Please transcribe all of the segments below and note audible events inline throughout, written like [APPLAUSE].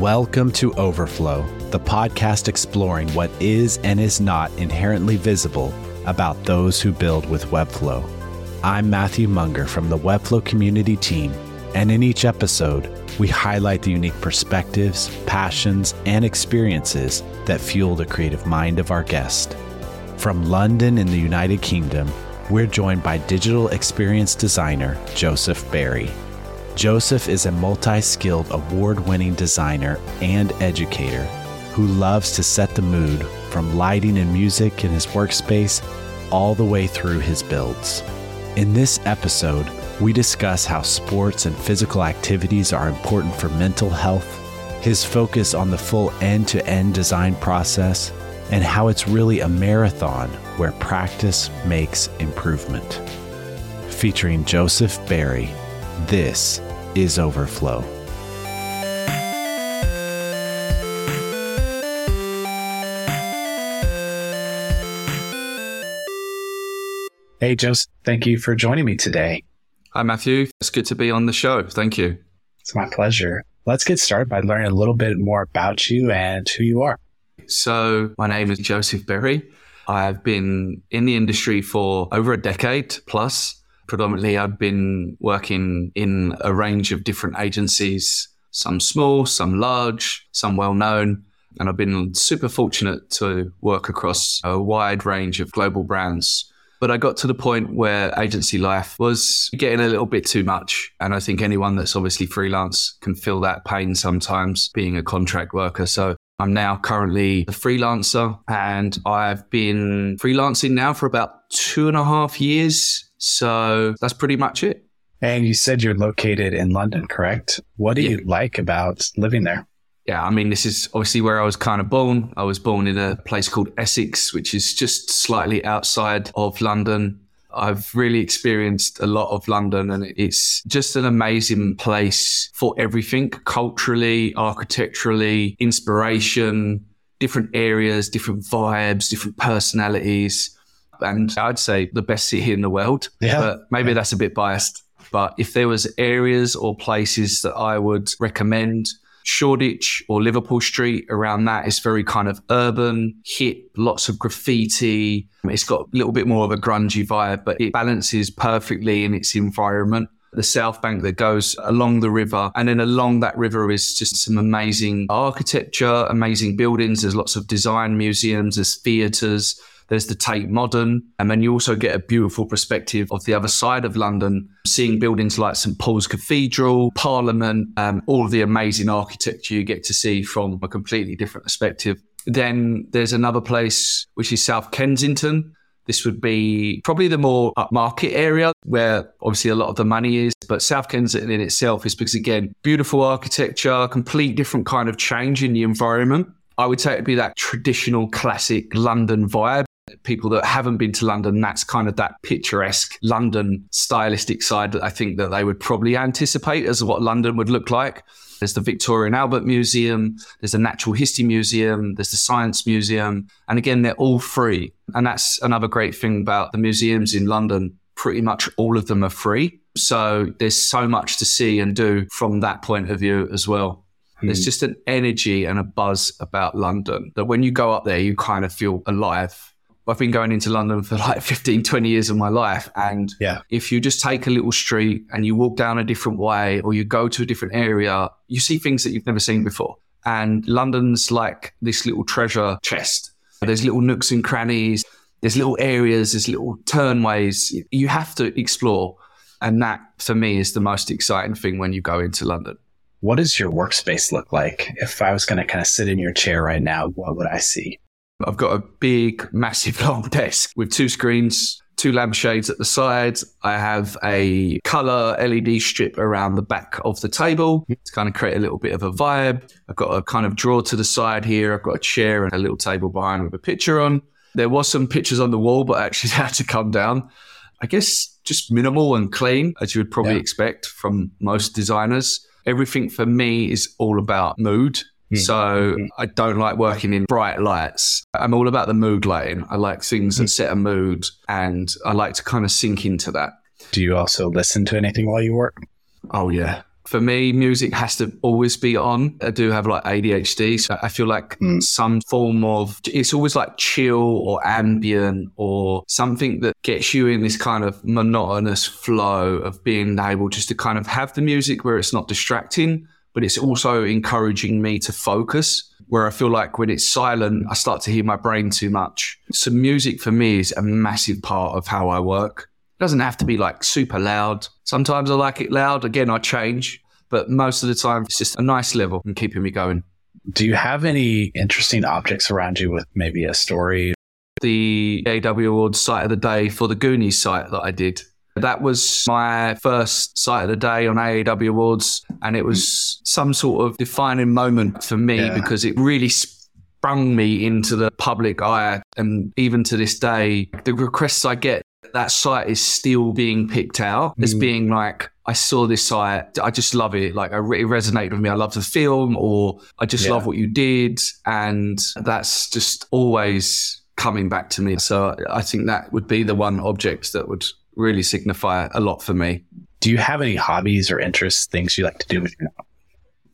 Welcome to Overflow, the podcast exploring what is and is not inherently visible about those who build with Webflow. I'm Matthew Munger from the Webflow community team, and in each episode, we highlight the unique perspectives, passions, and experiences that fuel the creative mind of our guest. From London in the United Kingdom, we're joined by digital experience designer Joseph Berry. Joseph is a multi skilled, award winning designer and educator who loves to set the mood from lighting and music in his workspace all the way through his builds. In this episode, we discuss how sports and physical activities are important for mental health, his focus on the full end to end design process, and how it's really a marathon where practice makes improvement. Featuring Joseph Berry, this is Overflow. Hey, Joseph, thank you for joining me today. Hi, Matthew. It's good to be on the show. Thank you. It's my pleasure. Let's get started by learning a little bit more about you and who you are. So, my name is Joseph Berry. I've been in the industry for over a decade plus. Predominantly, I've been working in a range of different agencies, some small, some large, some well known. And I've been super fortunate to work across a wide range of global brands. But I got to the point where agency life was getting a little bit too much. And I think anyone that's obviously freelance can feel that pain sometimes being a contract worker. So I'm now currently a freelancer and I've been freelancing now for about two and a half years so that's pretty much it. And you said you're located in London, correct? What do yeah. you like about living there? Yeah, I mean, this is obviously where I was kind of born. I was born in a place called Essex, which is just slightly outside of London. I've really experienced a lot of London and it's just an amazing place for everything culturally, architecturally, inspiration, different areas, different vibes, different personalities and I'd say the best city in the world. Yeah. But maybe that's a bit biased. But if there was areas or places that I would recommend, Shoreditch or Liverpool Street around that is very kind of urban, hip, lots of graffiti. It's got a little bit more of a grungy vibe, but it balances perfectly in its environment the south bank that goes along the river. And then along that river is just some amazing architecture, amazing buildings. There's lots of design museums, there's theatres. There's the Tate Modern. And then you also get a beautiful perspective of the other side of London, seeing buildings like St. Paul's Cathedral, Parliament, um, all of the amazing architecture you get to see from a completely different perspective. Then there's another place, which is South Kensington. This would be probably the more upmarket area where obviously a lot of the money is. But South Kensington in itself is because, again, beautiful architecture, complete different kind of change in the environment. I would say it'd be that traditional classic London vibe people that haven't been to London, that's kind of that picturesque London stylistic side that I think that they would probably anticipate as what London would look like. There's the Victoria and Albert Museum, there's the Natural History Museum, there's the Science Museum. And again, they're all free. And that's another great thing about the museums in London. Pretty much all of them are free. So there's so much to see and do from that point of view as well. There's hmm. just an energy and a buzz about London that when you go up there, you kind of feel alive I've been going into London for like 15, 20 years of my life. And yeah. if you just take a little street and you walk down a different way or you go to a different area, you see things that you've never seen before. And London's like this little treasure chest. There's little nooks and crannies, there's little areas, there's little turnways you have to explore. And that for me is the most exciting thing when you go into London. What does your workspace look like? If I was going to kind of sit in your chair right now, what would I see? I've got a big, [LAUGHS] massive long desk with two screens, two lampshades at the side. I have a color LED strip around the back of the table to kind of create a little bit of a vibe. I've got a kind of drawer to the side here. I've got a chair and a little table behind with a picture on. There was some pictures on the wall, but actually [LAUGHS] had to come down. I guess just minimal and clean, as you would probably yeah. expect from most designers. Everything for me is all about mood Hmm. So hmm. I don't like working in bright lights. I'm all about the mood lighting. I like things that hmm. set a mood and I like to kind of sink into that. Do you also listen to anything while you work? Oh, yeah. For me, music has to always be on. I do have like ADHD, so I feel like mm. some form of it's always like chill or ambient or something that gets you in this kind of monotonous flow of being able just to kind of have the music where it's not distracting, but it's also encouraging me to focus. Where I feel like when it's silent, I start to hear my brain too much. So, music for me is a massive part of how I work. It doesn't have to be like super loud. Sometimes I like it loud. Again, I change, but most of the time it's just a nice level and keeping me going. Do you have any interesting objects around you with maybe a story? The Awwwards site of the day for the Goonies site that I did. That was my first site of the day on Awwwards, and it was some sort of defining moment for me yeah. because it really sprung me into the public eye. And even to this day, the requests I get that site is still being picked out as mm. being like I saw this site. I just love it. Like, it resonated with me. I love the film, or I just yeah. love what you did. And that's just always coming back to me. So I think that would be the one object that would really signify a lot for me. Do you have any hobbies or interests, things you like to do with your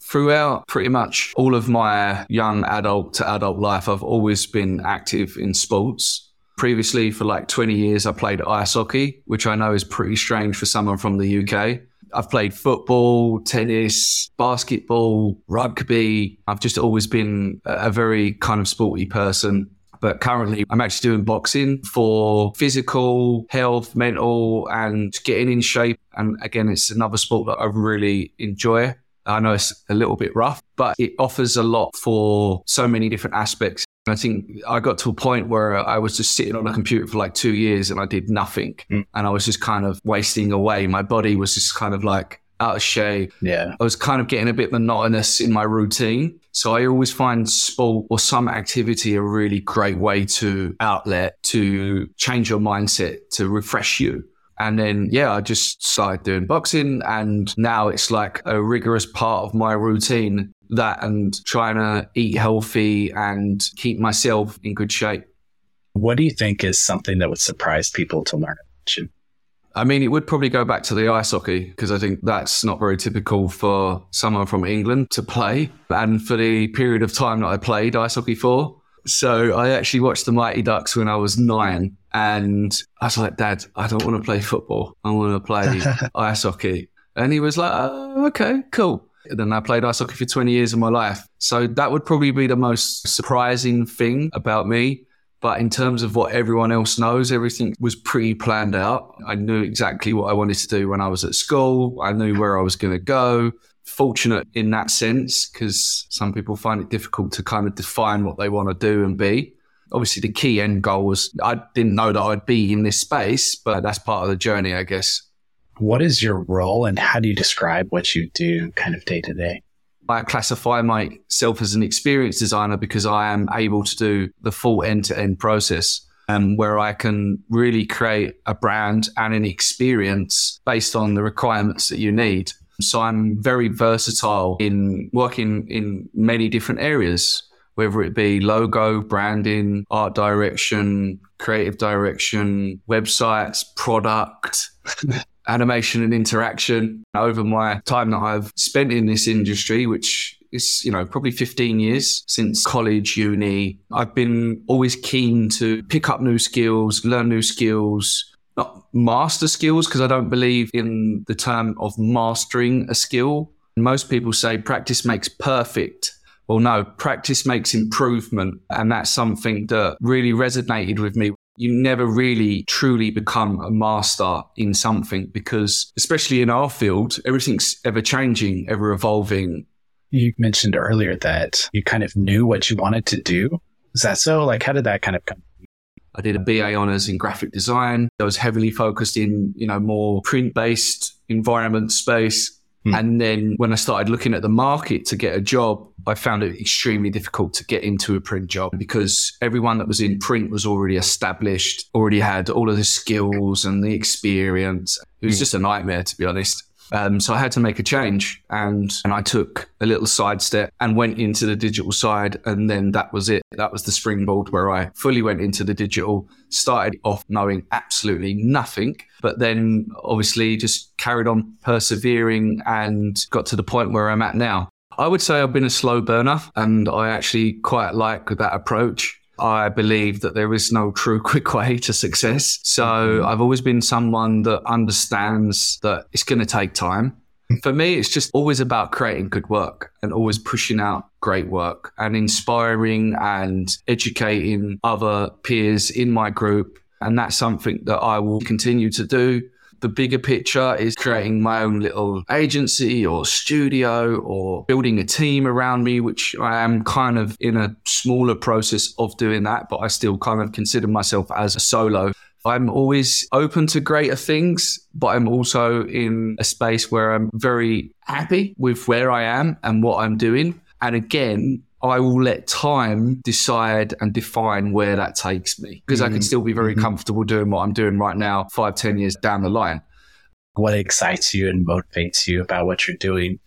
Throughout pretty much all of my young adult to adult life, I've always been active in sports. Previously, for like 20 years, I played ice hockey, which I know is pretty strange for someone from the UK. I've played football, tennis, basketball, rugby. I've just always been a very kind of sporty person. But currently, I'm actually doing boxing for physical health, mental, and getting in shape. And again, it's another sport that I really enjoy. I know it's a little bit rough, but it offers a lot for so many different aspects. I think I got to a point where I was just sitting on a computer for like two years and I did nothing. Mm. And I was just kind of wasting away. My body was just kind of like out of shape. Yeah. I was kind of getting a bit monotonous in my routine. So I always find sport or some activity a really great way to outlet, to change your mindset, to refresh you. And then, yeah, I just started doing boxing. And now it's like a rigorous part of my routine that and trying to eat healthy and keep myself in good shape. What do you think is something that would surprise people to learn? I mean, it would probably go back to the ice hockey because I think that's not very typical for someone from England to play. And for the period of time that I played ice hockey for. So I actually watched the Mighty Ducks when I was nine. And I was like, Dad, I don't want to play football. I want to play [LAUGHS] ice hockey. And he was like, oh, okay, cool. And then I played ice hockey for 20 years of my life. So that would probably be the most surprising thing about me. But in terms of what everyone else knows, everything was pre planned out. I knew exactly what I wanted to do when I was at school. I knew where I was going to go. Fortunate in that sense, because some people find it difficult to kind of define what they want to do and be. Obviously, the key end goal was I didn't know that I'd be in this space, but that's part of the journey, I guess. What is your role and how do you describe what you do kind of day to day? I classify myself as an experienced designer because I am able to do the full end to end process. Um, where I can really create a brand and an experience based on the requirements that you need. So I'm very versatile in working in many different areas, whether it be logo, branding, art direction, creative direction, websites, product. Animation and interaction over my time that I've spent in this industry, which is, you know, probably 15 years since college, uni. I've been always keen to pick up new skills, learn new skills, not master skills, because I don't believe in the term of mastering a skill. Most people say practice makes perfect. Well, no, practice makes improvement. And that's something that really resonated with me you never really truly become a master in something because, especially in our field, everything's ever changing, ever evolving. You mentioned earlier that you kind of knew what you wanted to do. Is that so? Like, how did that kind of come? I did a BA honors in graphic design. I was heavily focused in, you know, more print based environment space. Hmm. And then when I started looking at the market to get a job, I found it extremely difficult to get into a print job because everyone that was in print was already established, already had all of the skills and the experience. It was hmm. just a nightmare, to be honest. Um, so I had to make a change and, and I took a little sidestep and went into the digital side. And then that was it. That was the springboard where I fully went into the digital, started off knowing absolutely nothing, but then obviously just carried on persevering and got to the point where I'm at now. I would say I've been a slow burner and I actually quite like that approach. I believe that there is no true [LAUGHS] quick way to success. So mm-hmm. I've always been someone that understands that it's going to take time. For me, it's just always about creating good work and always pushing out great work and inspiring and educating other peers in my group. And that's something that I will continue to do the bigger picture is creating my own little agency or studio or building a team around me, which I am kind of in a smaller process of doing that, but I still kind of consider myself as a solo. I'm always open to greater things, but I'm also in a space where I'm very happy with where I am and what I'm doing. And again, I will let time decide and define where that takes me because mm-hmm. I can mm-hmm. still be very mm-hmm. comfortable doing what I'm doing right now, five, ten years down the line. What excites you and motivates you about what you're doing?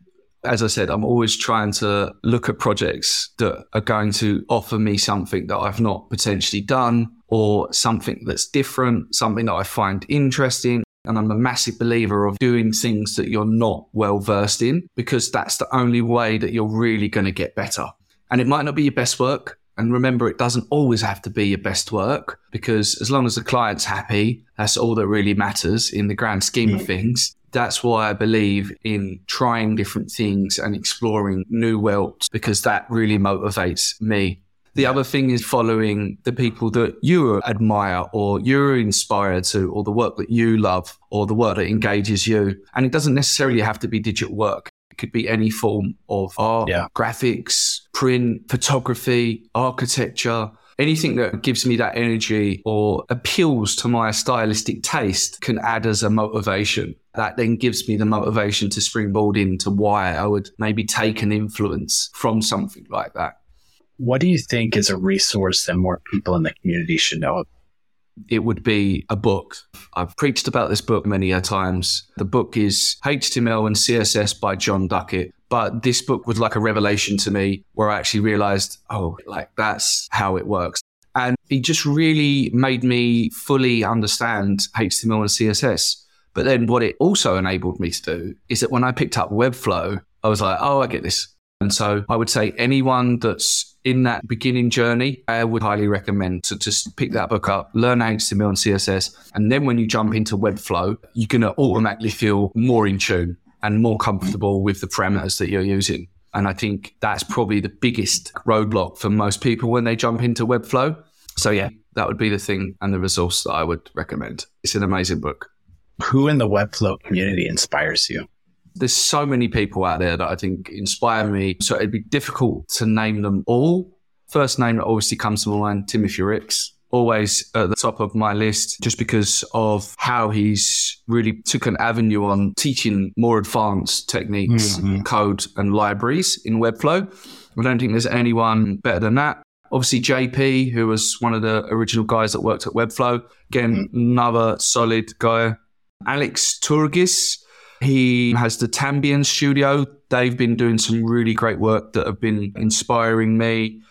As I said, I'm always trying to look at projects that are going to offer me something that I've not potentially done or something that's different, something that I find interesting. And I'm a massive believer of doing things that you're not well versed in because that's the only way that you're really going to get better. And it might not be your best work. And remember, it doesn't always have to be your best work because as long as the client's happy, that's all that really matters in the grand scheme of mm. things. That's why I believe in trying different things and exploring new worlds because that really motivates me. The other thing is following the people that you admire or you're inspired to, or the work that you love, or the work that engages you. And it doesn't necessarily have to be digital work. It could be any form of art, yeah. graphics, print, photography, architecture. Anything that gives me that energy or appeals to my stylistic taste can add as a motivation. That then gives me the motivation to springboard into why I would maybe take an influence from something like that. What do you think is a resource that more people in the community should know it would be a book. I've preached about this book many a times. The book is HTML and CSS by Jon Duckett. But this book was like a revelation to me where I actually realized, oh, like that's how it works. And it just really made me fully understand HTML and CSS. But then what it also enabled me to do is that when I picked up Webflow, I was like, oh, I get this. And so I would say anyone that's in that beginning journey, I would highly recommend to just pick that book up, learn HTML and CSS. And then when you jump into Webflow, you're going to automatically feel more in tune and more comfortable with the parameters that you're using. And I think that's probably the biggest roadblock for most people when they jump into Webflow. So, yeah, that would be the thing and the resource that I would recommend. It's an amazing book. Who in the Webflow community inspires you? There's so many people out there that I think inspire me. So it'd be difficult to name them all. First name that obviously comes to mind, Timothy Ricks. Always at the top of my list just because of how he's really took an avenue on teaching more advanced techniques, mm-hmm. code and libraries in Webflow. I don't think there's anyone better than that. Obviously, JP, who was one of the original guys that worked at Webflow. Again, mm-hmm. another solid guy. Alex Tourgis, he has the Tambíen studio. They've been doing some really great work that have been inspiring me.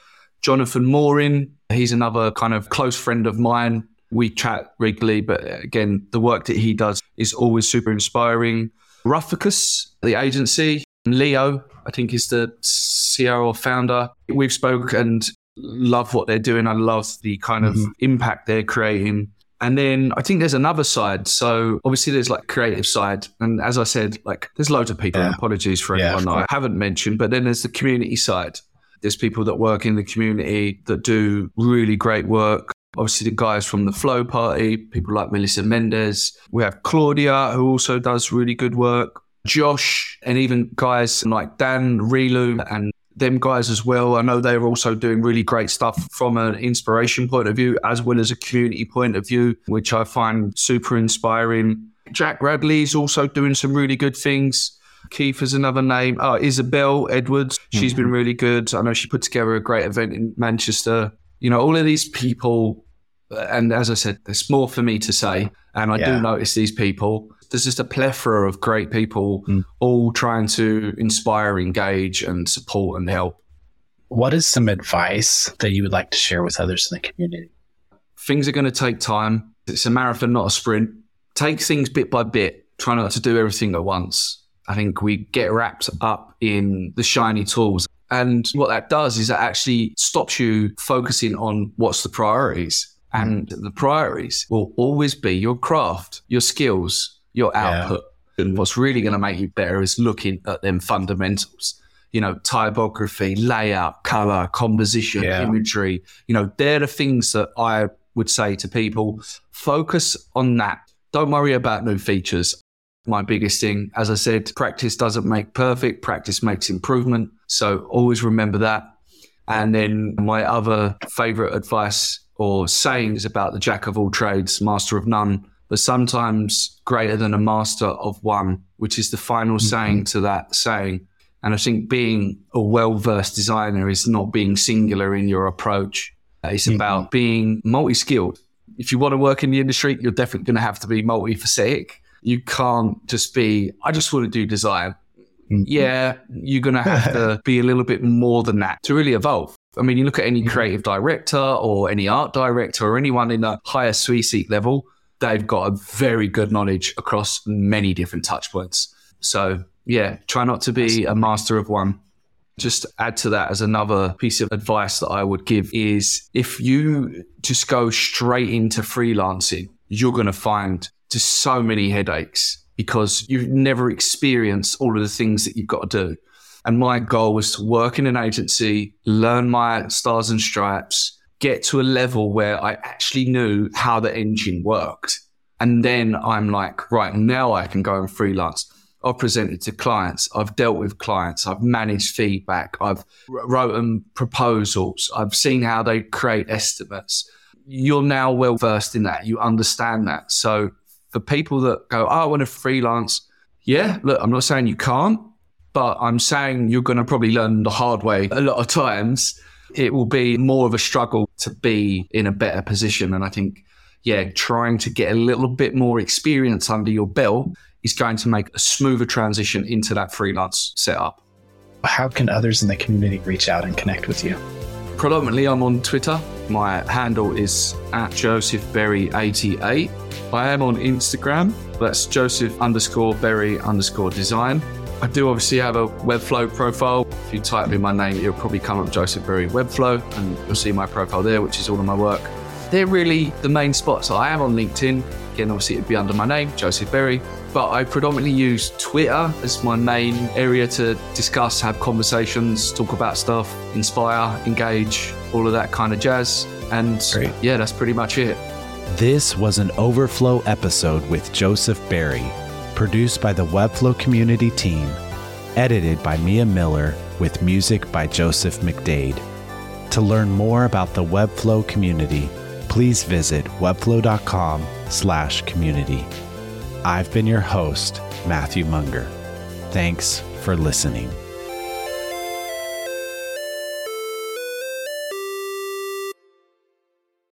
Jonathan Morin, he's another kind of close friend of mine. We chat regularly, but again, the work that he does is always super inspiring. Refokus, the agency, Leo, I think is the CEO or founder. We've spoken and love what they're doing. I love the kind of mm-hmm. impact they're creating and then I think there's another side. So obviously there's like creative side. And as I said, like there's loads of people. Yeah. Apologies for yeah, anyone I haven't mentioned, but then there's the community side. There's people that work in the community that do really great work. Obviously, the guys from the Flow Party, people like Melissa Mendez. We have Claudia, who also does really good work. Josh, and even guys like Dan Relu and them guys as well. I know they're also doing really great stuff from an inspiration point of view, as well as a community point of view, which I find super inspiring. Jack Redley is also doing some really good things. Keith is another name. Oh, Isabel Edwards. She's mm-hmm. been really good. I know she put together a great event in Manchester. You know, all of these people, and as I said, there's more for me to say. And I yeah. do notice these people there's just a plethora of great people mm. all trying to inspire, engage, and support and help. What is some advice that you would like to share with others in the community? Things are going to take time. It's a marathon, not a sprint. Take things bit by bit. Try not to do everything at once. I think we get wrapped up in the shiny tools. And what that does is it actually stops you focusing on what's the priorities. And the priorities will always be your craft, your skills, your output. Yeah. And what's really going to make you better is looking at them fundamentals. You know, typography, layout, color, composition, yeah. imagery. You know, they're the things that I would say to people focus on that. Don't worry about new features my biggest thing. As I said, practice doesn't make perfect, practice makes improvement. So always remember that. And then my other favorite advice or sayings about the jack of all trades, master of none, but sometimes greater than a master of one, which is the final mm-hmm. saying to that saying. And I think being a well versed designer is not being singular in your approach. It's mm-hmm. about being multi skilled. If you want to work in the industry, you're definitely going to have to be multifaceted you can't just be, I just want to do design. Mm-hmm. Yeah, you're going to have to [LAUGHS] be a little bit more than that to really evolve. I mean, you look at any mm-hmm. creative director or any art director or anyone in a higher suite level, they've got a very good knowledge across many different touch points. So, yeah, try not to be a master of one. Just add to that as another piece of advice that I would give is if you just go straight into freelancing, you're going to find just so many headaches because you've never experienced all of the things that you've got to do. And my goal was to work in an agency, learn my stars and stripes, get to a level where I actually knew how the engine worked. And then I'm like, right, now I can go and freelance. I've presented to clients. I've dealt with clients. I've managed feedback. I've written proposals. I've seen how they create estimates. You're now well versed in that. You understand that. So for people that go, oh, I want to freelance. Yeah, look, I'm not saying you can't, but I'm saying you're going to probably learn the hard way a lot of times. It will be more of a struggle to be in a better position. And I think, yeah, trying to get a little bit more experience under your belt is going to make a smoother transition into that freelance setup. How can others in the community reach out and connect with you? Predominantly, I'm on Twitter. My handle is at josephberry88. I am on Instagram. That's Joseph underscore Berry underscore design. I do obviously have a Webflow profile. If you type in my name, it'll probably come up Joseph Berry Webflow, and you'll see my profile there, which is all of my work. They're really the main spots. I am on LinkedIn. Again, obviously, it'd be under my name, Joseph Berry. But I predominantly use Twitter as my main area to discuss, have conversations, talk about stuff, inspire, engage, all of that kind of jazz. And Great. yeah, that's pretty much it. This was an Overflow episode with Joseph Berry, produced by the Webflow community team, edited by Mia Miller, with music by Joseph McDade. To learn more about the Webflow community, please visit webflow.com slash community. I've been your host, Matthew Munger. Thanks for listening.